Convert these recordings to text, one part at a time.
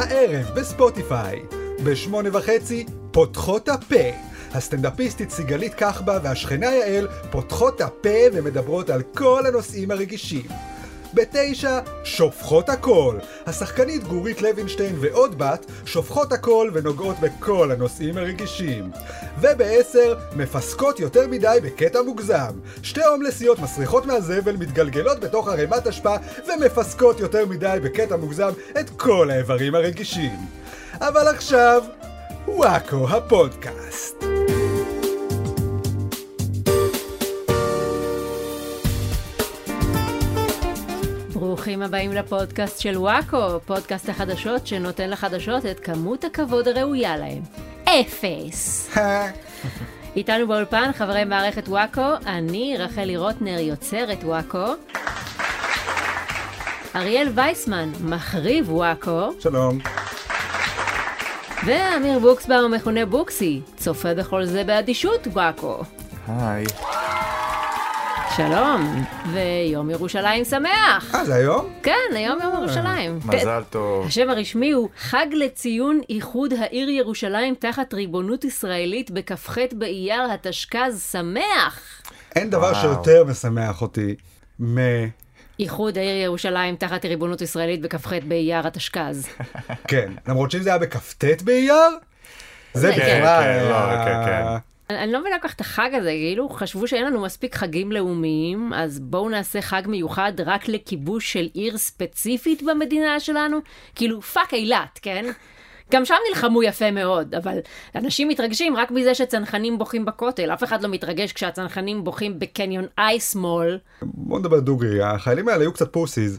הערב בספוטיפיי. בשמונה וחצי, פותחות הפה. הסטנדאפיסטית סיגלית כחבא והשכנה יעל פותחות הפה ומדברות על כל הנושאים הרגישים. בתשע, שופכות הכל. השחקנית גורית לוינשטיין ועוד בת שופכות הכל ונוגעות בכל הנושאים הרגישים. ובעשר, מפסקות יותר מדי בקטע מוגזם. שתי הומלסיות מסריחות מהזבל, מתגלגלות בתוך ערימת אשפה ומפסקות יותר מדי בקטע מוגזם את כל האיברים הרגישים. אבל עכשיו, וואקו הפודקאסט. ברוכים הבאים לפודקאסט של וואקו, פודקאסט החדשות שנותן לחדשות את כמות הכבוד הראויה להם. אפס. איתנו באולפן חברי מערכת וואקו, אני רחלי רוטנר יוצרת וואקו. אריאל וייסמן, מחריב וואקו. שלום. ואמיר בוקסבאום מכונה בוקסי, צופה בכל זה באדישות וואקו. היי. שלום, ויום ירושלים שמח. אה, זה היום? כן, היום יום ירושלים. מזל טוב. השם הרשמי הוא חג לציון איחוד העיר ירושלים תחת ריבונות ישראלית בכ"ח באייר התשכ"ז שמח. אין דבר. שיותר משמח אותי מ... איחוד העיר ירושלים תחת ריבונות ישראלית בכ"ח באייר התשכ"ז. כן, למרות שאם זה היה בכ"ט באייר, זה כן, בכלל... אני לא מבינה כל כך את החג הזה, כאילו חשבו שאין לנו מספיק חגים לאומיים, אז בואו נעשה חג מיוחד רק לכיבוש של עיר ספציפית במדינה שלנו? כאילו, fuck אילת, כן? גם שם נלחמו יפה מאוד, אבל אנשים מתרגשים רק מזה שצנחנים בוכים בכותל, אף אחד לא מתרגש כשהצנחנים בוכים בקניון אייסמול. בוא נדבר דוגרי, החיילים האלה היו קצת פוסיז.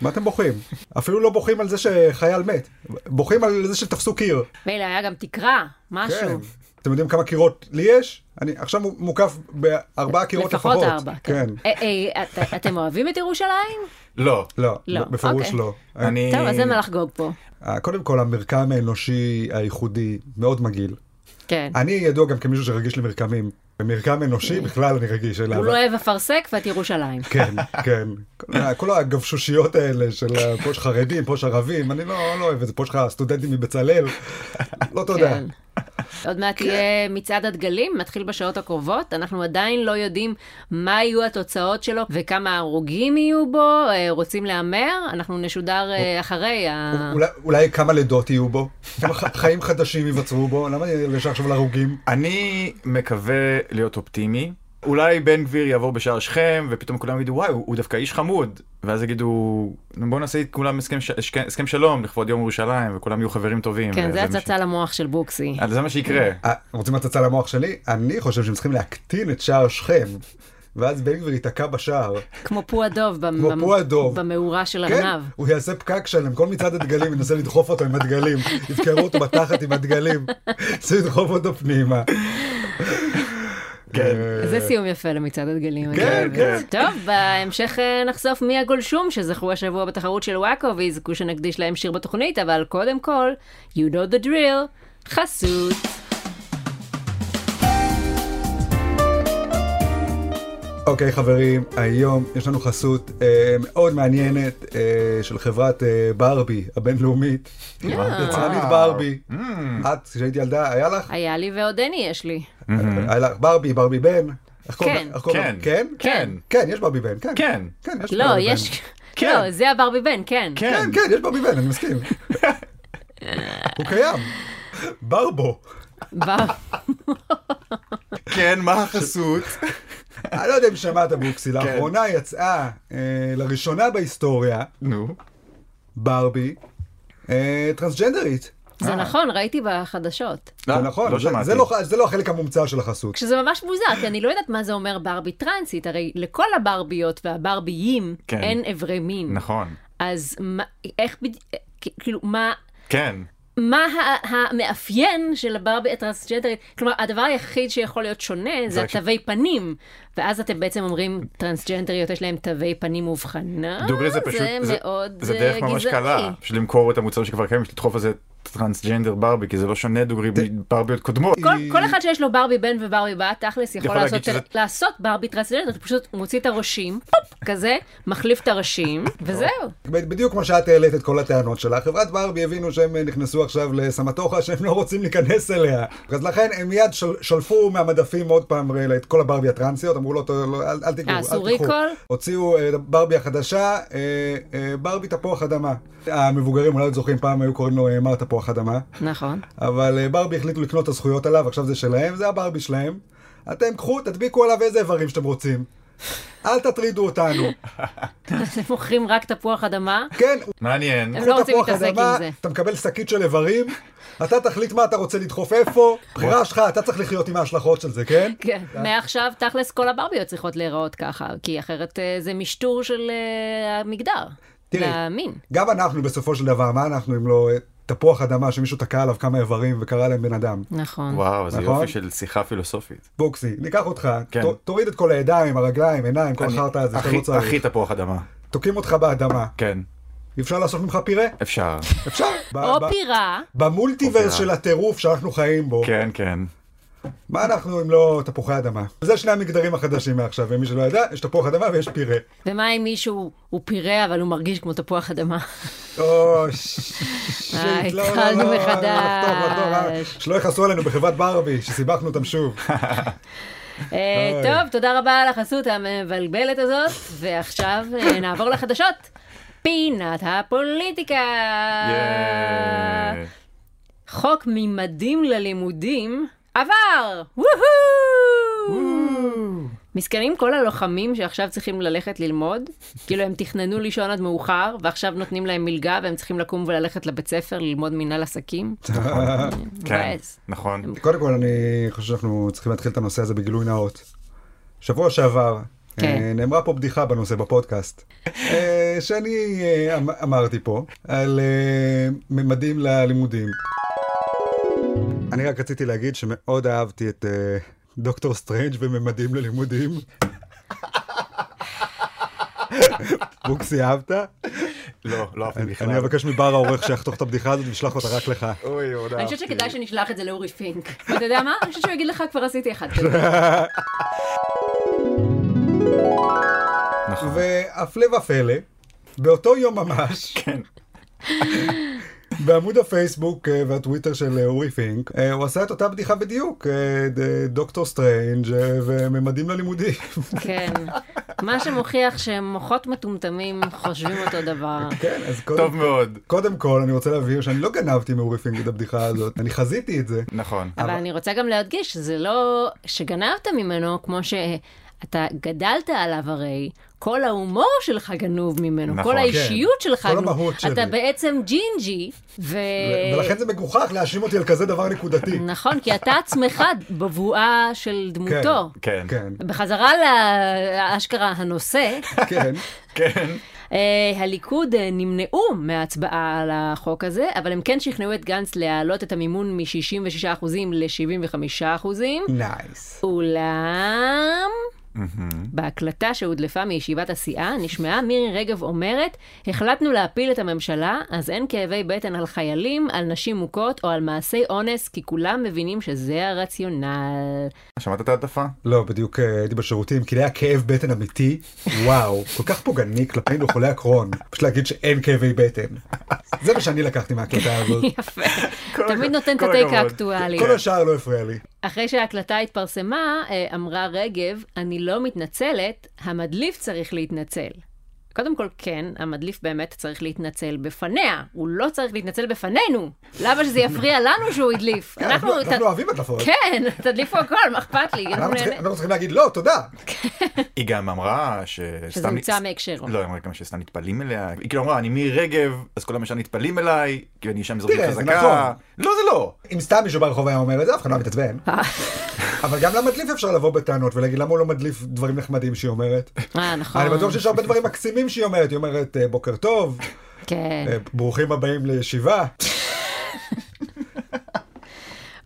מה אתם בוכים? אפילו לא בוכים על זה שחייל מת, בוכים על זה שתפסו קיר. מילא היה גם תקרה, משהו. כן. אתם יודעים כמה קירות לי יש? אני עכשיו מוקף בארבעה קירות לפחות. לפחות ארבע, כן. כן. אה, אה, את- אתם אוהבים את ירושלים? לא. לא, לא, בפירוש אוקיי. לא. טוב, אז אין מה לחגוג פה. אה, קודם כל, המרקם האנושי הייחודי מאוד מגעיל. כן. אני ידוע גם כמישהו שרגיש למרקמים. במרקם אנושי בכלל אני רגיש אליו. הוא לא אוהב אפרסק ואת ירושלים. כן, כן. כל הגבשושיות האלה של פה יש חרדים, פה יש ערבים, אני לא לא אוהב את זה, פה יש לך סטודנטים מבצלאל. לא תודה. כן. עוד מעט יהיה מצעד הדגלים, מתחיל בשעות הקרובות. אנחנו עדיין לא יודעים מה יהיו התוצאות שלו וכמה הרוגים יהיו בו. אה, רוצים להמר? אנחנו נשודר אה, אחרי ה... אולי- אולי כמה לידות יהיו בו? חיים חדשים ייווצרו בו? למה ישר עכשיו להרוגים? אני מקווה להיות אופטימי. אולי בן גביר יעבור בשער שכם ופתאום כולם יגידו וואי הוא הוא דווקא איש חמוד ואז יגידו בוא נעשה את כולם הסכם, ש... הסכם- הסכם שלום לכבוד יום ירושלים וכולם יהיו חברים טובים. כן, זה מה ש- הצצה למוח של בוקסי. אז זה מה שיקרה. אה, רוצים הצצה למוח שלי? אני חושב שהם צריכים להקטין את שער שכם, ואז בן גביר ייתקע בשער. כמו פו הדוב, במ- כמו פו הדוב. במאורה של כן, ארנב. הוא יעשה פקק שלם, כל מצעד הדגלים ינסה לדחוף אותו עם הדגלים, יזכרו אותו בתחת עם הדגלים, ינסה לדחוף אותו פנימה. כן. זה סיום יפה למצעד הדגלים. כן. כן. טוב, בהמשך אה, נחשוף מי הגולשום שזכו השבוע בתחרות של וואקו ויזכו שנקדיש להם שיר בתוכנית, אבל קודם כל, you know the drill, חסות. אוקיי חברים, היום יש לנו חסות אה, מאוד מעניינת אה, של חברת אה, ברבי הבינלאומית. יצרנית. ברבי. Mm. את, כשהייתי ילדה, היה לך? היה לי ועודני יש לי. היה לך ברבי, ברבי בן? כן. לה? כן. כן? כן. כן, יש ברבי בן, כן. כן. כן, יש לא, ברבי בן. יש... כן. לא, זה הברבי בן, כן. כן. כן, כן, יש ברבי בן, אני מסכים. הוא קיים. ברבו. בר- כן מה החסות? אני לא יודע אם שמעת בוקסי, כן. לאחרונה יצאה אה, לראשונה בהיסטוריה נו. ברבי אה, טרנסג'נדרית. זה נכון, ראיתי בחדשות. זה נכון, לא זה- שמעתי. זה לא- זה לא החלק המומצא של החסות. שזה ממש מוזר, כי אני לא יודעת מה זה אומר ברבי טרנסית, הרי לכל הברביות והברביים כן. אין אברי מין. נכון. אז מה, איך בדיוק, כאילו, מה... כן. מה המאפיין של הברבי הטרנסג'נדרית? כלומר, הדבר היחיד שיכול להיות שונה זה זה התווי פנים. ואז אתם בעצם אומרים, טרנסג'נדריות יש להם תווי פנים מובחנה? דוגרי זה פשוט, זה מאוד זה דרך ממש גזעני. קלה, פשוט למכור את המוצרים שכבר קיימים, לדחוף על זה טרנסג'נדר ברבי, כי זה לא שונה דוגרי מברביות קודמות. כל, כל אחד שיש לו ברבי בן וברבי בת, תכלס יכול לעשות, ברבי טרנסג'נדר, אתה פשוט מוציא את הראשים, כזה, מחליף את הראשים, וזהו. בדיוק כמו שאת העלית את כל הטענות שלה, חברת ברבי הבינו שהם אה, נכנסו עכשיו לסמטוחה שהם לא רוצים להיכנס אליה. אז לכן הם מיד של, שלפו מהמדפים עוד פעם אה, את כל הברבי הטרנסיות, אמרו לו, "לא, אל, אה, אל עשו תיקחו. הוציאו אה, ברבי החדשה, אה, אה, ברבי תפוח אדמה. המבוגרים אולי זוכרים, פעם היו קוראים לו אה, מר תפוח אדמה. נכון. אבל אה, ברבי החליטו לקנות את הזכויות עליו, עכשיו זה שלהם, זה הברבי שלהם. אתם קחו, תדביקו עליו איזה איברים שאתם רוצים. אל תטרידו אותנו. אז הם מוכרים רק תפוח אדמה. כן, מעניין. הם לא רוצים תפוח להתעסק עם זה. אתה מקבל שקית של איברים, אתה תחליט מה אתה רוצה לדחוף איפה, בחירה שלך, אתה צריך לחיות עם ההשלכות של זה, כן? כן, מעכשיו תכלס כל הברביות צריכות להיראות ככה, כי אחרת אה, זה משטור של אה, המגדר, תראי. גם אנחנו בסופו של דבר, מה אנחנו אם לא אה, תפוח אדמה שמישהו תקע עליו כמה איברים וקרא להם בן אדם? נכון. וואו, זה נכון? יופי של שיחה פילוסופית. בוקסי, ניקח אותך, כן. ת- תוריד את כל הידיים, הרגליים, עיניים, כל החרטא הזה, אתה לא צריך. הכי תפוח אדמה. תוקעים אותך באדמה, כן, אפשר לעשות ממך פירה? אפשר. אפשר. או פירה, במולטיברס. של הטירוף שאנחנו חיים בו, כן, כן. מה אנחנו אם לא תפוחי אדמה? זה שני המגדרים החדשים מעכשיו, ומי שלא ידע, יש תפוח אדמה ויש פירה. ומה אם מישהו הוא פירה אבל הוא מרגיש כמו תפוח אדמה? או, שיט, אה, לא, לא, התחלנו לא, מחדש. אה, שלא יכעסו עלינו בחברת ברבי, שסיבכנו אותם שוב. אה. טוב, תודה רבה על החסות המבלבלת הזאת, ועכשיו אה, נעבור לחדשות. פינת הפוליטיקה. חוק ממדים ללימודים עבר! וואו! מסכנים כל הלוחמים שעכשיו צריכים ללכת ללמוד, כאילו הם תכננו לישון עד מאוחר, ועכשיו נותנים להם מלגה והם צריכים לקום וללכת לבית ספר ללמוד מנהל עסקים. כן. נכון. קודם כל, אני חושב שאנחנו צריכים להתחיל את הנושא הזה בגילוי נאות. שבוע שעבר, כן. אה, נאמרה פה בדיחה בנושא בפודקאסט, אה, שאני אה, אמ- אמרתי פה, על ממדים ללימודים. אני רק רציתי להגיד שמאוד אהבתי את אה, דוקטור סטרנג' בממדים ללימודים. בוקסי, אהבת? לא, לא אהבתי אני בכלל. אבקש מבר העורך שיחתוך את הבדיחה הזאת וישלח אותה רק לך. אוי, מאוד אני. חושבת שכדאי שנשלח את זה לאורי פינק. ואתה יודע מה? אני חושבת שהוא יגיד לך, כבר עשיתי אחד כזה. נכון. והפלא ופלא, באותו יום ממש, כן. בעמוד הפייסבוק אה, והטוויטר של אה, אורי פינק, אה, הוא עשה את אותה בדיחה בדיוק, אה, דוקטור סטרנג' אה, וממדים ללימודים. כן. מה שמוכיח שמוחות מטומטמים חושבים אותו דבר. כן, אז טוב קודם, מאוד. קודם כל אני רוצה להבהיר שאני לא גנבתי מאורי פינק את הבדיחה הזאת, אני חזיתי את זה. נכון. אבל אבל- אני רוצה גם להדגיש שזה לא שגנבת ממנו כמו שאתה גדלת עליו הרי. כל ההומור שלך גנוב ממנו, נכון. כל האישיות כן, שלך, כל. המהות שלי. אתה בעצם ג'ינג'י, ו... ו- ולכן זה מגוחך להאשים אותי על כזה דבר נקודתי. נכון, כי אתה עצמך בבואה של דמותו. כן. כן, בחזרה לאשכרה הנושא, כן. כן. הליכוד אה, נמנעו מההצבעה על החוק הזה, אבל הם כן שכנעו את גנץ להעלות את המימון מ-66% ל-75%. נייס. אולם, בהקלטה שהודלפה מישיבת הסיעה, נשמעה מירי רגב אומרת, החלטנו להפיל את הממשלה, אז אין כאבי בטן על חיילים, על נשים מוכות או על מעשי אונס, כי כולם מבינים שזה הרציונל. שמעת את ההעדפה? לא, בדיוק אה, הייתי בשירותים, כי לי היה כאב בטן אמיתי, וואו, כל כך פוגעני כלפינו חולי הקרון, פשוט להגיד שאין כאבי בטן. זה מה שאני לקחתי מהקלטה הזאת. יפה. תמיד נותן את הטייק. האקטואלי. כל השאר לא הפריע לי. אחרי שההקלטה התפרסמה, אה, אמרה רגב, אני לא מתנצלת, המדליף צריך להתנצל. קודם כל, כן, המדליף באמת צריך להתנצל בפניה, הוא לא צריך להתנצל בפנינו. למה שזה יפריע לנו שהוא הדליף? כן, אנחנו ת- אנחנו אוהבים הדלפות. כן, תדליפו הכל, מה אכפת לי? אנחנו צריכים- להגיד לא, תודה. היא גם אמרה שסתם... שזה הוצא מהקשרו. לא, היא אמרה גם שסתם נתפלים אליה. היא כאילו אמרה, אני מירי רגב, אז כולם ישר נתפלים אליי, כי אני אישה מזרחית תראה, זה חזקה. נכון. לא, זה לא. אם סתם מישהו ברחוב היה אומר את זה, אף אחד לא מתעצבן. אה. אבל גם למדליף אפשר לבוא בטענות ולהגיד למה הוא לא מדליף דברים נחמדים שהיא אומרת. אה, נכון. אני בטוח שיש הרבה דברים מקסימים שהיא אומרת. היא אומרת אה, בוקר טוב, כן. אה, ברוכים הבאים לישיבה.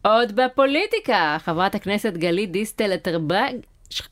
עוד בפוליטיקה, חברת הכנסת גלית דיסטל אטרבג,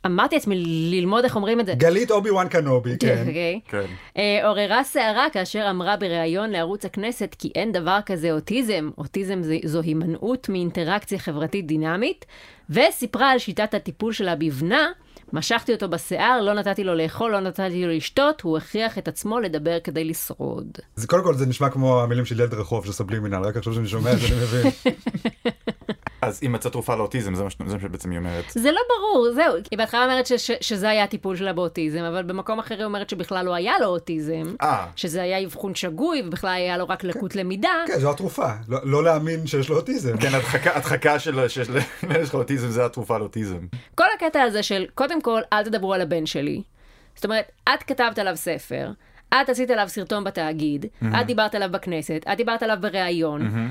אמרתי לעצמי ללמוד איך אומרים את זה. גלית אובי וואן קנובי, כן. אוקיי. כן. אה, עוררה סערה כאשר אמרה בריאיון לערוץ הכנסת כי אין דבר כזה אוטיזם, אוטיזם זה- זו הימנעות מאינטראקציה חברתית דינמית, וסיפרה על שיטת הטיפול שלה בבנה, משכתי אותו בשיער, לא נתתי לו לאכול, לא נתתי לו לשתות, הוא הכריח את עצמו לדבר כדי לשרוד. זה קודם כל זה נשמע כמו המילים של ילד רחוב של סבלימינל, רק עכשיו שאני שומע את זה אני מבין. אז היא מצאה תרופה לאוטיזם, זה מה ש- זה מה שבעצם היא אומרת. זה לא ברור, זהו. היא בהתחלה אומרת ש- ש- שזה היה הטיפול שלה באוטיזם, אבל במקום אחר היא אומרת שבכלל לא היה לו אוטיזם, אה, שזה היה אבחון שגוי, ובכלל היה לו רק לקות למידה. כן, זו התרופה, לא לא להאמין שיש לו אוטיזם. כן, הדחקה- הדחקה של שיש לך אוטיזם זה התרופה לאוטיזם. כל הקטע הזה של, קודם כל, אל תדברו על הבן שלי. זאת אומרת, את כתבת עליו ספר, את עשית עליו סרטון בתאגיד, את דיברת עליו בכנסת, את דיברת עליו בריאיון.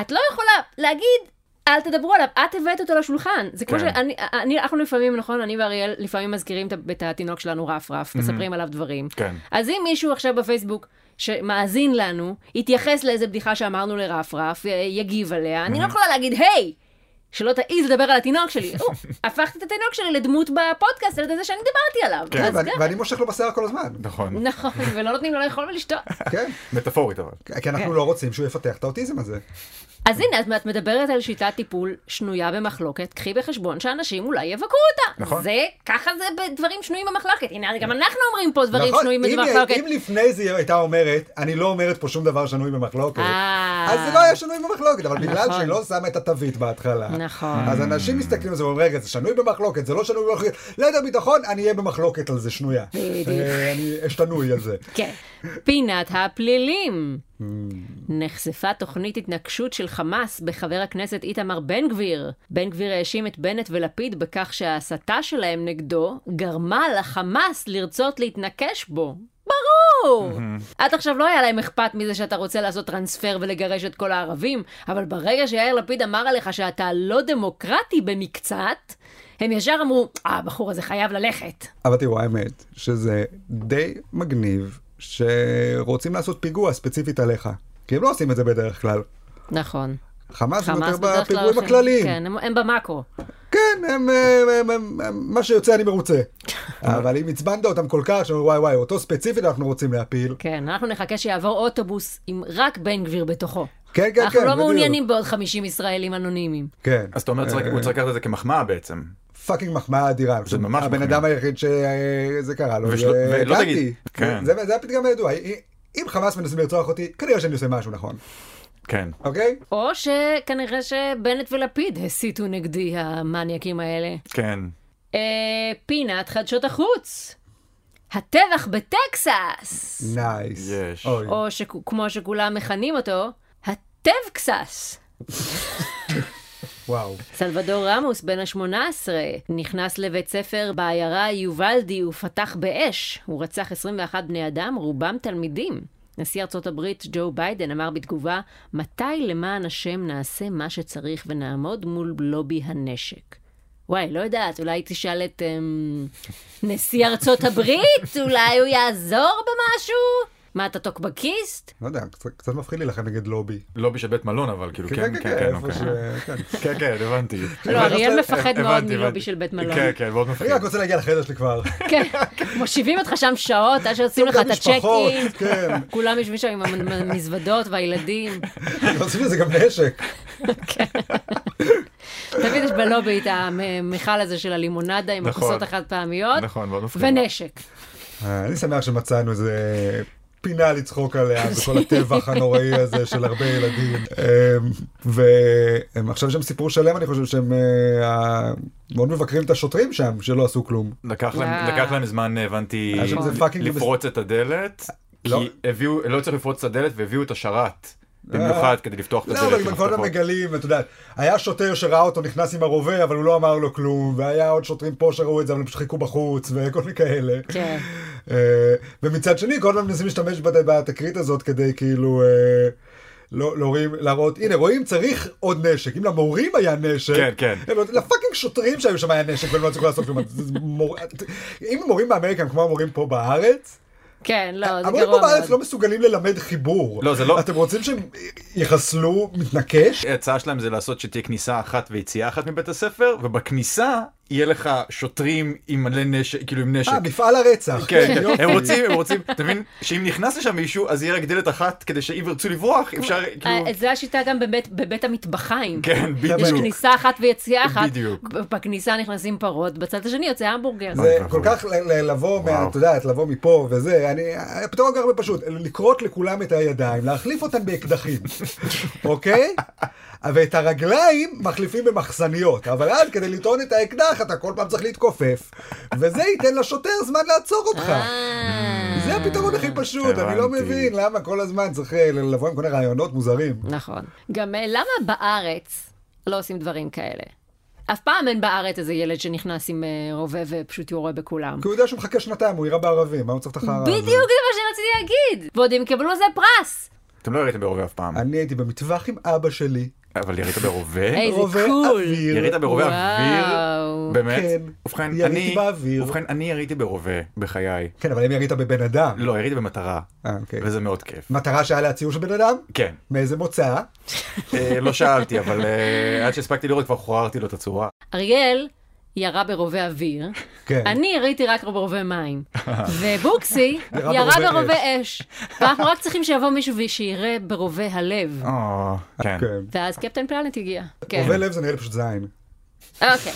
את לא יכולה להגיד, אל תדברו עליו, את הבאת אותו לשולחן. זה כמו כן. שאני, אני, אנחנו לפעמים, נכון, אני ואריאל לפעמים מזכירים את התינוק שלנו רף רף, מספרים עליו דברים. כן. אז אם מישהו עכשיו בפייסבוק שמאזין לנו, יתייחס לאיזה בדיחה שאמרנו לרף רף, י- יגיב עליה, אני לא יכולה להגיד, היי! שלא תעז לדבר על התינוק שלי. או, הפכתי את התינוק שלי לדמות בפודקאסט על זה שאני דיברתי עליו. כן, ואני- מושך לו בשיער כל הזמן. נכון. נכון, ולא נותנים לו לאכול ולשתות. כן, מטאפורית אבל. כי אנחנו לא רוצים שהוא יפתח את האוטיזם הזה. אז הנה, אז את מדברת על שיטת טיפול שנויה במחלוקת, קחי בחשבון שאנשים אולי יבקרו אותה. נכון. זה, ככה זה בדברים שנויים במחלוקת. הנה, גם אנחנו אומרים פה דברים נכון, שנויים במחלוקת. אם לפני זה היא הייתה אומרת, אני לא אומרת פה שום דבר שנוי במחלוקת, אה. אז זה לא היה שנוי במחלוקת, אבל בגלל נכון. שהיא לא שמה את התווית בהתחלה. נכון. אז אנשים מסתכלים על זה ואומרים, רגע, זה שנוי במחלוקת, זה לא שנוי במחלוקת, ליתר ביטחון, אני אהיה במחלוקת על זה שנויה. בדיוק. אה, אני אשתנוי על זה. כן. פינת הפלילים. נחשפה תוכנית התנקשות של חמאס בחבר הכנסת איתמר בן גביר. בן גביר האשים את בנט ולפיד בכך שההסתה שלהם נגדו גרמה לחמאס לרצות להתנקש בו. ברור! עד עכשיו לא היה להם אכפת מזה שאתה רוצה לעשות טרנספר ולגרש את כל הערבים, אבל ברגע שיאיר לפיד אמר עליך שאתה לא דמוקרטי במקצת, הם ישר אמרו, אה, הבחור הזה חייב ללכת. אבל תראו, האמת, שזה די מגניב שרוצים לעשות פיגוע ספציפית עליך. כי הם לא עושים את זה בדרך כלל. נכון. חמאס הם יותר בפיגועים הכלליים. כן, הם, הם במאקרו. כן, הם, הם, הם, הם, הם, מה שיוצא אני מרוצה. אבל אם עצבנת אותם כל כך, שאומרים וואי וואי, אותו ספציפית אנחנו רוצים להפיל. כן, אנחנו נחכה שיעבור אוטובוס עם רק בן גביר בתוכו. כן, כן, אנחנו כן, לא בדיוק. מעוניינים בעוד 50 ישראלים אנונימיים. כן. אז אתה אומר, צריך- הוא צריך לקחת את זה כמחמאה בעצם. fucking מחמאה אדירה. זה ממש הבן מחמאה. אדם היחיד שזה קרה לו, זה ולא גנדי. תגיד- כן. זה הפתגם הידוע. אם חמאס מנסים לרצוח אותי, כנראה שאני עושה משהו נכון. כן. אוקיי? או שכנראה שבנט ולפיד הסיתו נגדי המניאקים האלה. כן. אה, פינת חדשות החוץ. הטבח בטקסס. nice. יש. או שכמו שכולם מכנים אותו, הטבקסס. וואו. סלבדור רמוס, בן ה-18, נכנס לבית ספר בעיירה יובלדי ופתח באש. הוא רצח 21 בני אדם, רובם תלמידים. נשיא ארצות הברית ג'ו ביידן אמר בתגובה, מתי למען השם נעשה מה שצריך ונעמוד מול לובי הנשק? וואי, לא יודעת, אולי תשאל את אמ, נשיא ארצות הברית? אולי הוא יעזור במשהו? מה, אתה טוקבקיסט? לא יודע, קצת- מפחיד להילחם נגד לובי. לובי של בית מלון אבל, כאילו, כן, כן, כן, כן, כן, כן, איפה אוקיי. ש... כן. כן, הבנתי. לא, אריאל מפחד מאוד. מלובי של בית מלון. כן, כן, מאוד מפחיד. אני רק רוצה להגיע לחדר שלי כבר. כן, מושיבים אותך שם שעות עד שעושים לך את הצ'ק-אין. כן. כולם יושבים שם עם המזוודות והילדים. עושים לזה גם נשק. תמיד יש בלובי את המכל הזה של הלימונדה עם נכון. הכוסות החד פעמיות. נכון, מאוד מפחיד. ונשק. אה, אני שמח שמצאנו איזה פינה לצחוק עליה בכל הטבח הנוראי הזה של הרבה ילדים. ועכשיו שם סיפור שלם, אני חושב שהם אה, מאוד מבקרים את השוטרים שם, שלא עשו כלום. לקח להם, אה. זמן, הבנתי, איזה fucking לפרוץ את הדלת, לא. כי הביאו, לא צריך לפרוץ את הדלת והביאו את השרת, במיוחד כדי לפתוח את לא, הדלת. הזמן מפתחות. מגלים, אתה יודע, היה שוטר שראה אותו נכנס עם הרובה, אבל הוא לא אמר לו כלום, והיה עוד שוטרים פה שראו את זה, אבל הם פשוט חיכו בחוץ, וכל מיני כאלה. כן. אה, ומצד שני, כל הזמן מנסים להשתמש בת- בתקרית הזאת כדי כאילו... אה, לא, להורים, להראות, הנה רואים צריך עוד נשק, אם למורים היה נשק, כן, כן. הם- לפאקינג שוטרים שהיו שם היה נשק והם לא הצליחו לעשות כלום, אם המורים באמריקה הם כמו המורים פה בארץ, כן, לא, זה המורים פה גרוע בארץ מאוד. לא מסוגלים ללמד חיבור, לא, זה לא- אתם רוצים שהם יחסלו מתנקש? ההצעה שלהם זה לעשות שתהיה כניסה אחת ויציאה אחת מבית הספר, ובכניסה יהיה לך שוטרים עם מלא נשק, כאילו עם נשק. אה, מפעל הרצח. כן, כן. הם רוצים, הם רוצים, אתה מבין, שאם נכנס לשם מישהו, אז יהיה רק דלת אחת, כדי שאם ירצו לברוח, אפשר, כאילו, אה, זו השיטה גם בבית- בבית המטבחיים. כן, יש בדיוק. כניסה אחת ויציאה אחת, בדיוק. בכניסה נכנסים פרות, בצד השני יוצא המבורגר. זה אוי כל. כך לבוא. את יודעת, לבוא מפה וזה, אני, הפתרון הרבה פשוט, לכרות לכולם את הידיים, להחליף אותן באקדחים, אוקיי? ואת הרגליים מחליפים במחסניות, אבל אז כדי לטעון את האקדח אתה כל פעם צריך להתכופף, וזה ייתן לשוטר זמן לעצור אותך. אה. זה הפתרון הכי פשוט, אני לא. מבין למה כל הזמן צריך אה, לבוא עם כל מיני רעיונות מוזרים. נכון. גם אה, למה בארץ לא עושים דברים כאלה? אף פעם אין בארץ איזה ילד שנכנס עם רובה ופשוט יורה בכולם. כי הוא יודע שהוא מחכה שנתיים, הוא יירה בערבים, מה הוא צריך את החרא הזה? בדיוק זה מה שרציתי להגיד! ועוד הם יקבלו על זה פרס! אתם לא יריתם ברובה אף פעם, אני הייתי במטווח עם אבא שלי, אבל ירית ברובה? איזה קול. ירית ברובה אוויר? באמת? כן. ובכן, יריתי אני, באוויר. ובכן, אני יריתי ברובה בחיי. כן, אבל אם ירית בבן אדם. לא, יריתי במטרה, אה, אוקיי. וזה מאוד כיף. מטרה שהיה לה ציור של בן אדם? כן, מאיזה מוצא? אה, לא שאלתי, אבל אה, עד שהספקתי לראות כבר חוררתי לו את הצורה. אריאל ירה ברובה אוויר, כן. אני יריתי רק ברובה מים, ובוקסי ירה ברובה אש. ואנחנו רק צריכים שיבוא מישהו ושירה ברובה הלב. או, כן. כן. ואז קפטן פלנט הגיע. רובה לב זה נראה לי פשוט זין. אוקיי.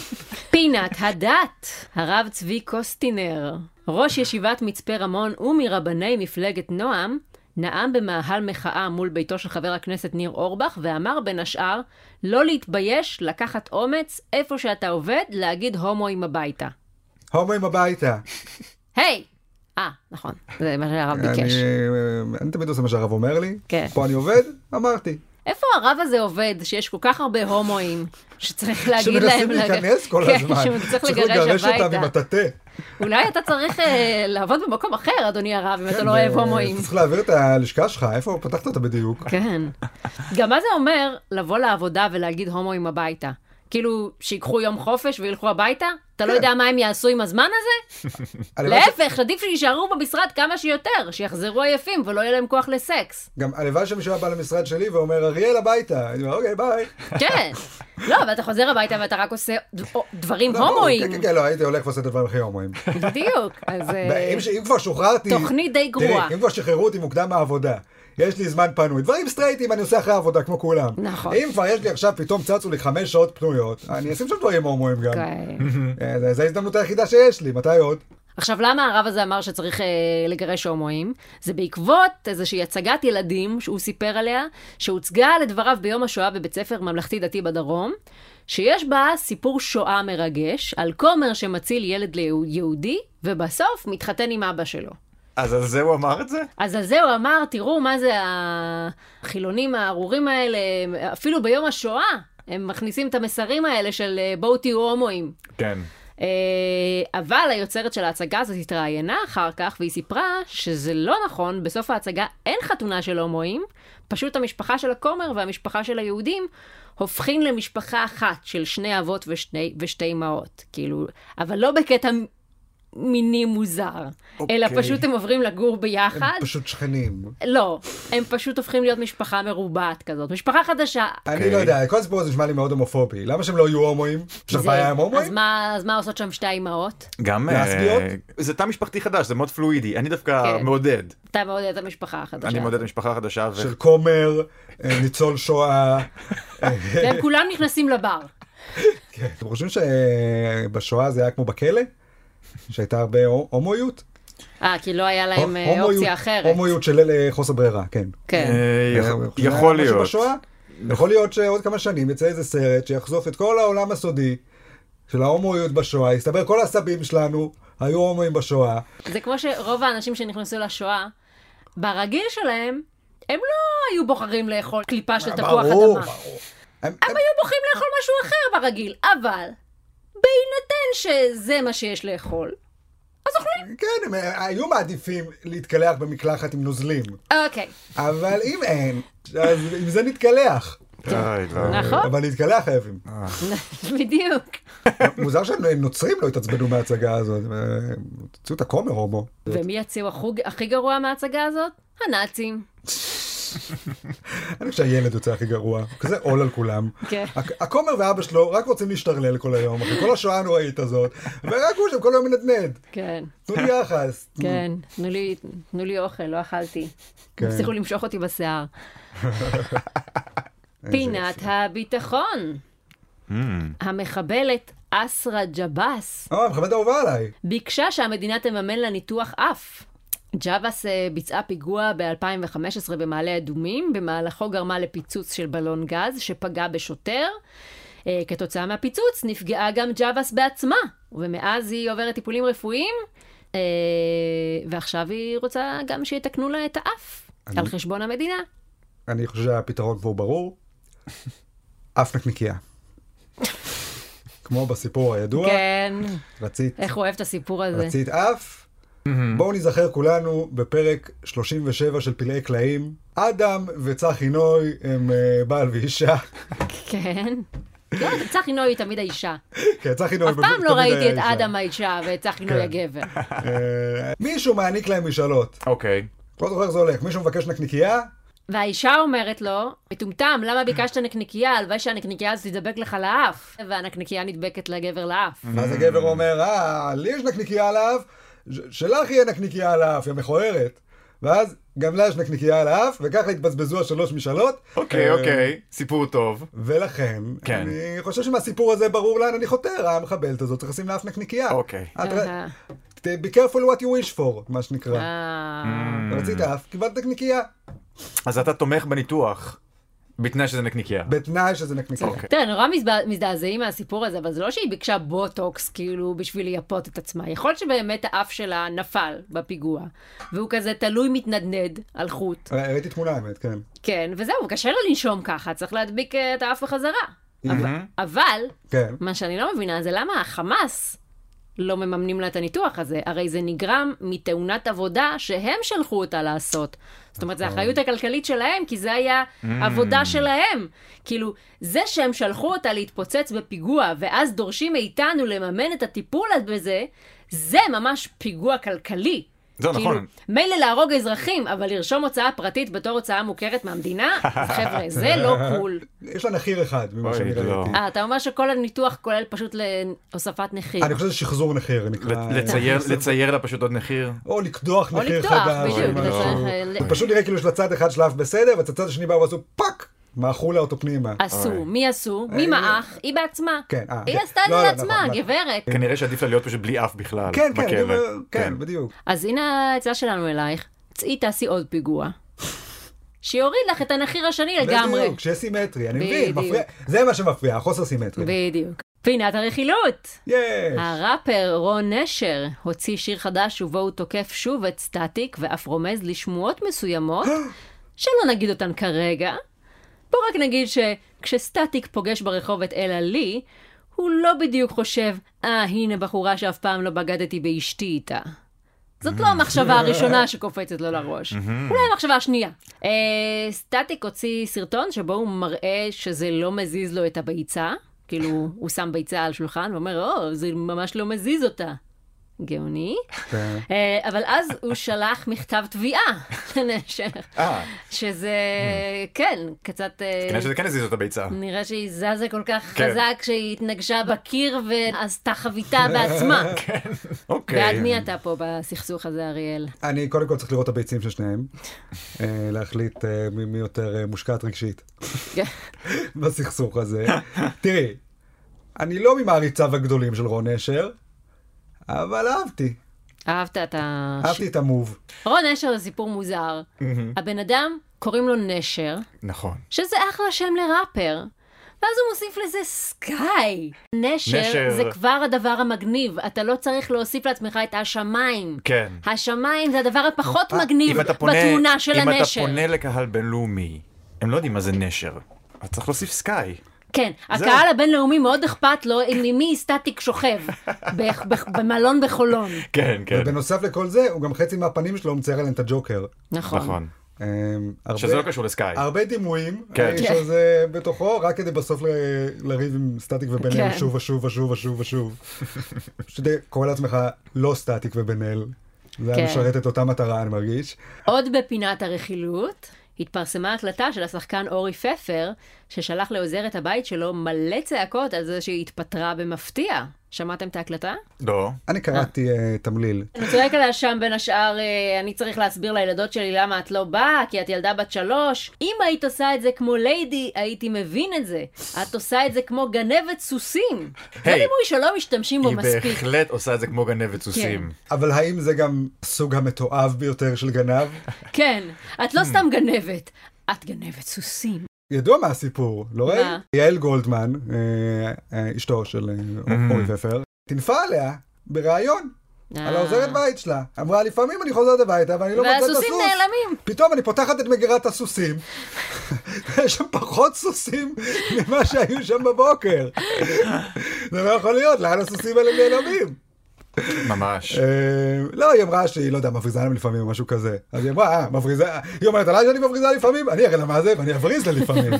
פינת הדת, הרב צבי קוסטינר, ראש ישיבת מצפה רמון ומרבני מפלגת נועם, נאם במאהל מחאה מול ביתו של חבר הכנסת ניר אורבך, ואמר בין השאר, לא להתבייש, לקחת אומץ, איפה שאתה עובד, להגיד הומואים הביתה. הומואים הביתה. היי! אה, נכון, זה מה שהרב ביקש. אני תמיד עושה מה שהרב אומר לי. כן. פה אני עובד, אמרתי. איפה הרב הזה עובד, שיש כל כך הרבה הומואים, שצריך להגיד להם... שמנסים לג- להיכנס כל כן, הזמן. שצריך צריך לגרש לגרש אותם הביתה. עם הטאטא. אולי אתה צריך אה, לעבוד במקום אחר, אדוני הרב, אם אתה לא כן, אוהב אה, הומואים. אתה צריך להעביר את הלשכה שלך, איפה פתחת אותה בדיוק? כן. גם מה זה אומר לבוא לעבודה ולהגיד הומואים הביתה? כאילו, שיקחו יום חופש וילכו הביתה? אתה לא כן. יודע מה הם יעשו עם הזמן הזה? להפך, עדיף שיישארו במשרד כמה שיותר, שיחזרו עייפים ולא יהיה להם כוח לסקס. גם הלוואי שמישהו היה בא למשרד שלי ואומר, אריאל הביתה. אני אומר, אוקיי, ביי. כן. לא, אבל אתה חוזר הביתה ואתה רק עושה דברים לא, הומואים. כן, כן, כן, לא, הייתי הולך ועושה את הדברים הכי הומואים. בדיוק. אז... אה, אם כבר שוחררתי... תוכנית די גרועה. תראי, אם כבר שחררו אותי מוקדם מהעבודה, יש לי זמן פנוי. דברים סטרייטים אני עושה אחרי העבודה, כמו כולם. נכון. אם כבר יש לי עכשיו, פתאום צצו לי חמש שעות פנויות, אני אשים שם דברים הומואים גם. כן. אה, זה- זו ההזדמנות היחידה שיש לי, מתי עוד? עכשיו, למה הרב הזה אמר שצריך אה, לגרש הומואים? זה בעקבות איזושהי הצגת ילדים שהוא סיפר עליה, שהוצגה לדבריו ביום השואה בבית ספר ממלכתי-דתי בדרום, שיש בה סיפור שואה מרגש על כומר שמציל ילד ליהודי, ובסוף מתחתן עם אבא שלו. אז על זה הוא אמר את זה? אז על זה הוא אמר, תראו מה זה החילונים הארורים האלה, אפילו ביום השואה, הם מכניסים את המסרים האלה של אה, בואו תהיו הומואים. כן. אה, אבל היוצרת של ההצגה הזאת התראיינה אחר כך, והיא סיפרה שזה לא נכון, בסוף ההצגה אין חתונה של הומואים, פשוט המשפחה של הכומר והמשפחה של היהודים הופכים למשפחה אחת של שני אבות ושני, ושתי אמהות, כאילו, אבל לא בקטע מיני מוזר, אלא אוקיי. פשוט הם עוברים לגור הם ביחד. פשוט שכנים. לא, הם פשוט הופכים להיות משפחה מרובעת כזאת, משפחה חדשה. אני אוקיי. לא יודע, כל הסיפור הזה נשמע לי מאוד הומופובי. למה שהם לא יהיו הומואים? יש לך בעיה עם אז הומואים? מה, אז מה עושות שם שתי האימהות? גם... אה, להסביות? זה תא משפחתי חדש, זה מאוד פלואידי. אני דווקא כן. מעודד. אתה מעודד את המשפחה החדשה. אני מעודד משפחה חדשה. ו- של כומר, אה, ניצול שואה. והם כולם נכנסים לבר. כן, אתם חושבים שבשואה זה היה כמו בכלא? שהייתה הרבה הו- הומואיות? אה, כי לא היה להם אה, אופציה אחרת. הומואיות של אה, חוסר ברירה, כן. כן. אה, יכול- להיות. בשואה? יכול להיות שעוד כמה שנים יצא איזה סרט שיחשוף את כל העולם הסודי של ההומואיות בשואה, יסתבר כל הסבים שלנו היו הומואים בשואה. זה כמו שרוב האנשים שנכנסו לשואה, ברגיל שלהם, הם לא היו בוחרים לאכול קליפה של תפוח ברור, אדמה. ברור. הם- הם היו בוחרים לאכול משהו אחר ברגיל, אבל בהינתן שזה מה שיש לאכול, אז אוכלים. כן, הם אה, היו מעדיפים להתקלח במקלחת עם נוזלים. אוקיי, אבל אם אין, אז עם זה נתקלח. לא. נכון, אבל להתקלח חייבים. בדיוק. מוזר שנוצרים לא התעצבנו מההצגה הזאת. אה, תוציאו את הכומר הומו. ומי החוג הכי גרוע מההצגה הזאת? הנאצים. אני חושב שהילד יוצא הכי גרוע, כזה עול על כולם. כן. הכ- הכומר ואבא שלו רק רוצים להשתרלל כל היום, אחרי כל השואה הנוראית הזאת, ורק הוא שם כל היום מנדנד. כן, תנו לי יחס. כן, תנו לי, אוכל, לא אכלתי. כן. הפסיקו למשוך אותי בשיער. פינת הביטחון. Mm. המחבלת אסרה ג'באס אה, מחמד אהובה עליי. ביקשה שהמדינה תממן לה ניתוח אף. ג'באס אה, ביצעה פיגוע ב-2015 במעלה אדומים, במהלכו גרמה לפיצוץ של בלון גז שפגע בשוטר. אה, כתוצאה מהפיצוץ נפגעה גם ג'באס בעצמה, ומאז היא עוברת טיפולים רפואיים, אה, ועכשיו היא רוצה גם שיתקנו לה את האף, אני- על חשבון המדינה. אני חושב שהפתרון כבר ברור. אף נקניקייה. כמו בסיפור הידוע, כן, רצית, איך הוא אוהב את הסיפור הזה. רצית אף. בואו ניזכר כולנו בפרק 37 של פלאי קלעים. אדם וצחי נוי הם אה, בעל ואישה. כן. לא, צחי נוי היא תמיד האישה. כן, צחי נוי אף פעם תמיד לא ראיתי את. אדם האישה ואת צחי נוי כן. הגבר. אה, מישהו מעניק להם משאלות. אוקיי. לא זוכר איך זה הולך. מישהו מבקש נקניקייה? והאישה אומרת לו, מטומטם, למה ביקשת נקניקייה? הלוואי שהנקניקייה הזאת תדבק לך לאף. והנקניקייה נדבקת לגבר לאף. ואז הגבר אומר, אה, לי יש נקניקייה על האף, ש- שלך יהיה נקניקייה על האף, היא מכוערת. ואז גם לה יש נקניקייה על האף, וככה התבזבזו השלוש משאלות. אוקיי, אה, אוקיי. סיפור טוב. ולכן, כן. אני חושב שמהסיפור הזה ברור לאן אני חותר, המחבלת הזאת צריך לשים לאף נקניקייה. אוקיי. ר- אהה. be careful what you wish for, מה שנקרא. אה, רצית אף, קיבלת נקניקייה. אז אתה תומך בניתוח, בתנאי שזה נקניקייה. בתנאי שזה נקניקייה. אוקיי. תראה, נורא מזדע- מזדעזעים מהסיפור הזה, אבל זה לא שהיא ביקשה בוטוקס, כאילו, בשביל לייפות את עצמה. יכול להיות שבאמת האף שלה נפל בפיגוע, והוא כזה תלוי מתנדנד על חוט. ראיתי תמונה האמת, כן. כן, וזהו, קשה לו לנשום ככה, צריך להדביק אה, את האף בחזרה. אבל- אבל, כן. מה שאני לא מבינה זה למה החמאס לא מממנים לה את הניתוח הזה. הרי זה נגרם מתאונת עבודה שהם שלחו אותה לעשות. זאת אומרת, זו האחריות הכלכלית שלהם, כי זה היה עבודה שלהם. כאילו, זה שהם שלחו אותה להתפוצץ בפיגוע, ואז דורשים מאיתנו לממן את הטיפול בזה, זה ממש פיגוע כלכלי. זהו, כאילו, נכון. מילא להרוג אזרחים, אבל לרשום הוצאה פרטית בתור הוצאה מוכרת מהמדינה? חבר'ה, זה לא קול. יש לה נחיר אחד, ממה שאני לא. ראיתי. אה, אתה אומר שכל הניתוח כולל פשוט להוספת נחיר. אני חושב שזה שחזור נחיר, נקרא. לצייר- לצייר לה פשוט עוד נחיר. או לקדוח לקדוח, חדש. בדיוק, או משהו. צריך... אה, זה פשוט נראה כאילו יש לצד אחד שלב בסדר, והצד השני באו ועשו פאק! מעכו לה אותו פנימה. עשו. מי עשו? מי אה, מעך? היא בעצמה. כן, אה, היא כן. עשתה את לא, זה לא, לעצמה, נכון, נכון. גברת. כנראה שעדיף לה להיות פשוט בלי אף בכלל. כן, כן, כן, בדיוק. אז הנה העצה שלנו אלייך, צאי תעשי עוד פיגוע. שיוריד לך את הנחיר השני לגמרי. בדיוק, שיהיה סימטרי, אני מבין. מפריע, זה מה שמפריע, החוסר סימטרי. בדיוק. פינת הרכילות. יש. הראפר רון נשר הוציא שיר חדש ובו הוא תוקף שוב את סטטיק ואף רומז לשמועות מסוימות, שלא נגיד אותן כרגע. בוא רק נגיד שכשסטטיק פוגש ברחוב את אלה לי, הוא לא בדיוק חושב, אה, הנה בחורה שאף פעם לא בגדתי באשתי איתה. זאת לא המחשבה הראשונה שקופצת לו לראש. אולי המחשבה השנייה. אה, סטטיק הוציא סרטון שבו הוא מראה שזה לא מזיז לו את הביצה. כאילו, הוא שם ביצה על שולחן ואומר, או, זה ממש לא מזיז אותה. גאוני. כן. אה, אבל אז הוא שלח מכתב תביעה לנשר. אה, שזה, כן, קצת... אה, כנראה שזה כן הזיז את הביצה. נראה שהיא זזה כל כך כן. חזק שהיא התנגשה בקיר ועשתה חביתה בעצמה. אוקיי. בעד מי אתה פה בסכסוך הזה, אריאל? אני קודם כל צריך לראות את הביצים של שניהם, להחליט מי יותר מושקעת רגשית בסכסוך הזה. תראי, אני לא ממעריציו הגדולים של רון נשר, אבל אהבתי, אהבת את ה... אהבתי את המוב. רון נשר זה סיפור מוזר. הבן אדם, קוראים לו נשר, נכון. שזה אחלה שם לראפר. ואז הוא מוסיף לזה סקאי. נשר, נשר. זה כבר הדבר המגניב, אתה לא צריך להוסיף לעצמך את השמיים. כן. השמיים זה הדבר הפחות מגניב אם פונה, בתמונה של אם הנשר. אתה פונה לקהל בינלאומי, הם לא יודעים מה זה נשר. אז צריך להוסיף סקאי. כן. הקהל הבינלאומי מאוד אכפת לו עם מי סטטיק שוכב במלון בחולון. כן, כן. ובנוסף לכל זה, הוא גם חצי מהפנים שלו מצייר עליהם את הג'וקר. נכון. נכון. אה, הרבה- שזה לא קשור לסקאי. הרבה דימויים, כן. כן. הזה בתוכו, רק כדי בסוף ל- לריב עם סטטיק ובן אל כן. שוב ושוב ושוב ושוב ושוב. שתדע, קורא לעצמך לא סטטיק ובן אל. זה כן. היה משרת את אותה מטרה, אני מרגיש. עוד בפינת הרכילות, התפרסמה הקלטה של השחקן אורי פפר, ששלח לעוזרת הבית שלו מלא צעקות על זה שהיא התפטרה במפתיע. שמעתם את ההקלטה? לא. אני קראתי אה, תמליל. אני צועק עליה שם בין השאר, אה, אני צריך להסביר לילדות שלי למה את לא באה, כי את ילדה בת שלוש. אם היית עושה את זה כמו ליידי, הייתי מבין את זה. את עושה את זה כמו גנבת סוסים. זה היי. דימוי שלא משתמשים בו היא מספיק. בהחלט עושה את זה כמו גנבת סוסים. אבל האם זה גם סוג המתועב ביותר של גנב? כן, את לא סתם גנבת, את גנבת סוסים. ידוע מה הסיפור, לא מה? רואה? יעל גולדמן, אה, אה, אשתו של אה, אורי פפר, טינפה עליה בריאיון על העוזרת בית שלה. אמרה, לפעמים אני חוזרת הביתה ואני לא מוצאת את הסוס. והסוסים נעלמים. פתאום אני פותחת את מגירת הסוסים, יש שם פחות סוסים ממה שהיו שם בבוקר. זה לא יכול להיות, לאן הסוסים האלה נעלמים? ממש. אה, לא, היא אמרה שהיא, לא יודע, מבריזה להם לפעמים או משהו כזה. אז היא אמרה, אה, מבריזה, היא אומרת, עליי שאני מבריזה לפעמים? אני אראה לה מה זה ואני אבריז לה לפעמים.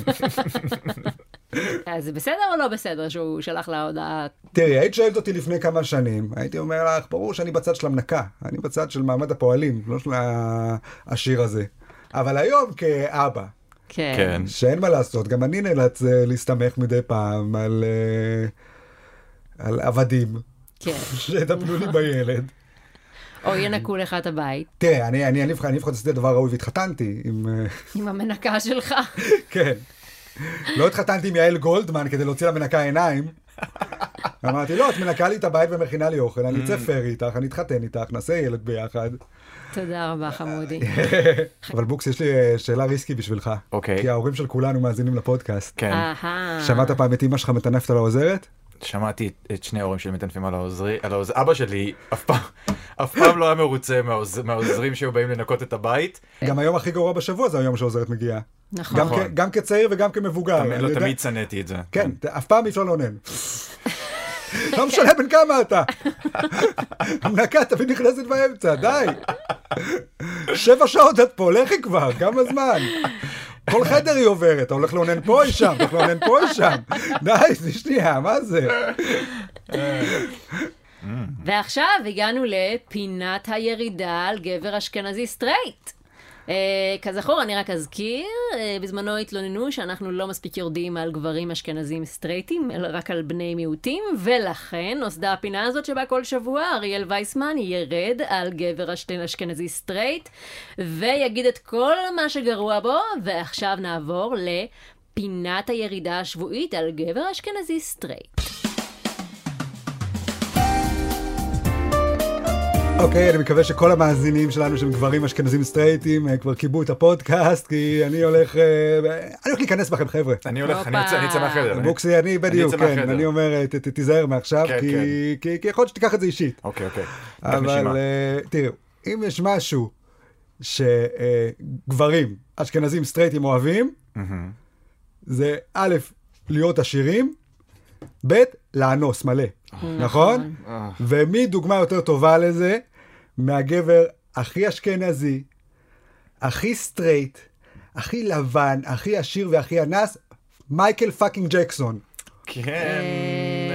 אז זה בסדר או לא בסדר שהוא שלח לה הודעה? תראי, היית שואלת אותי לפני כמה שנים, הייתי אומר לך, ברור שאני בצד של המנקה, אני בצד של מעמד הפועלים, לא של השיר הזה. אבל היום כאבא, כן. כן. שאין מה לעשות, גם אני נאלץ אה, להסתמך מדי פעם על, אה, על עבדים כן. שיטפלו לי בילד. או ינקו לך את הבית תראה, אני, אני, אני, אני לפחות עשיתי דבר ראוי והתחתנתי עם... אה, עם המנקה שלך. כן. לא התחתנתי עם יעל גולדמן כדי להוציא לה מנקה עיניים. אמרתי, לא, את מנקה לי את הבית ומכינה לי אוכל, אני אצא פר איתך, אני אתחתן איתך, נעשה ילד ביחד. תודה רבה, חמודי. אבל בוקס, יש לי אה, שאלה risky בשבילך. אוקיי. כי ההורים של כולנו מאזינים לפודקאסט. כן. שמעת פעם את אמא שלך מטנפת על העוזרת? שמעתי את- שני ההורים שלי מטנפים על העוזרי, על העוזר, אבא שלי אף פעם, אף פעם לא היה מרוצה מהעוז- מהעוזרים שהיו באים לנקות את הבית. גם היום הכי גרוע בשבוע זה היום שהעוזרת מגיעה. נכון. גם כ- גם כצעיר וגם כמבוגר. תמיד- אני לא, יודע- תמיד שנאתי את זה. כן, ת- אף פעם אי אפשר לאונן. לא משנה בן כמה אתה. המנקה תמיד נכנסת באמצע, די. שבע שעות את פה, לכי כבר, כמה זמן. כל חדר היא עוברת, אתה הולך לאונן פה היא שם, הולך לאונן פה היא שם. די, שנייה, מה זה? ועכשיו הגענו לפינת הירידה על גבר אשכנזי סטרייט. אה, כזכור, אני רק אזכיר, אה, בזמנו התלוננו שאנחנו לא מספיק יורדים על גברים אשכנזים סטרייטים, אלא רק על בני מיעוטים, ולכן נוסדה הפינה הזאת שבה כל שבוע אריאל וייסמן ירד על גבר אשכנ- אשכנזי סטרייט, ויגיד את כל מה שגרוע בו, ועכשיו נעבור לפינת הירידה השבועית על גבר אשכנזי סטרייט. אוקיי, אני מקווה שכל המאזינים שלנו שהם גברים אשכנזים סטרייטים אה, כבר קיבלו את הפודקאסט, כי אני הולך, אה, אני הולך להיכנס בכם חבר'ה. אני הולך, אני יוצא מהחדר. בוקסי, אני בדיוק, אצא כן. אני אומר, ת- ת- תיזהר מעכשיו, כן, כי- כן. כי כי יכול להיות שתיקח את זה אישית. אוקיי, אוקיי. אבל. אה, תראו, אם יש משהו שגברים אשכנזים סטרייטים אוהבים. זה א', להיות עשירים, ב', לאנוס מלא, נכון? אה, ומי דוגמה יותר טובה לזה? מהגבר הכי אשכנזי, הכי סטרייט, הכי לבן, הכי עשיר והכי אנס, מייקל fucking ג'קסון. כן. אה,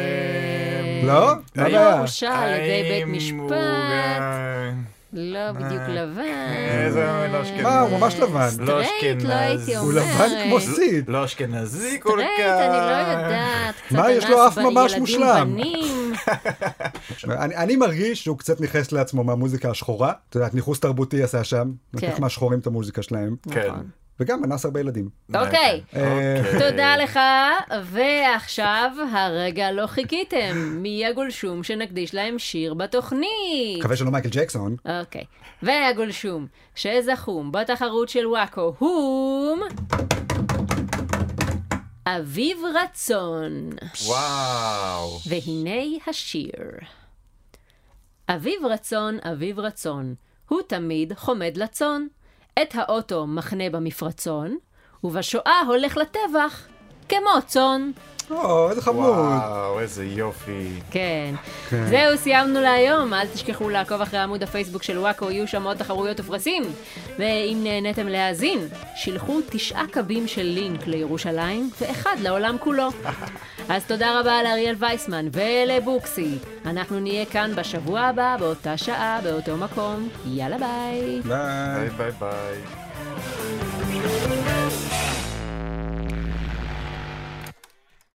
אה, לא? מה האם- הבעיה? הורשע על ידי בית האם משפט. הוא לא בדיוק לבן. איזה לא אשכנזי. מה, הוא ממש לבן. לא סטרייט, לא הייתי אשכנזי. הוא. לבן כמו סיד. לא אשכנזי כל כך. סטרייט, אני לא יודעת. מה, יש לו אף ממש מושלם. אני, אני מרגיש שהוא קצת ניכס לעצמו מהמוזיקה השחורה. את יודעת, ניכוס תרבותי עשה שם. כן. לקח מהשחורים את המוזיקה שלהם. כן. נכון. וגם אנס הרבה ילדים. אוקיי. אה, תודה לך, ועכשיו הרגע לא חיכיתם. מי הגולשום שנקדיש להם שיר בתוכנית? מקווה שלא מייקל ג'קסון. אוקיי. והגולשום שזכום בתחרות של וואקו הוא... אביב רצון. וואו. והנה השיר. אביב רצון, אביב רצון, הוא תמיד חומד לצון. את האוטו מחנה במפרצון, ובשואה הולך לטבח, כמו צאן. או, איזה חמוד. וואו, איזה יופי. כן. כן. זהו, סיימנו להיום. אל תשכחו לעקוב אחרי עמוד הפייסבוק של וואקו, יהיו שם עוד תחרויות ופרסים. ואם נהניתם להאזין, שילחו תשעה קבים של לינק לירושלים, ואחד לעולם כולו. אז תודה רבה לאריאל וייסמן ולבוקסי. אנחנו נהיה כאן בשבוע הבא, באותה שעה, באותו מקום. יאללה ביי. ביי. ביי ביי ביי. ביי.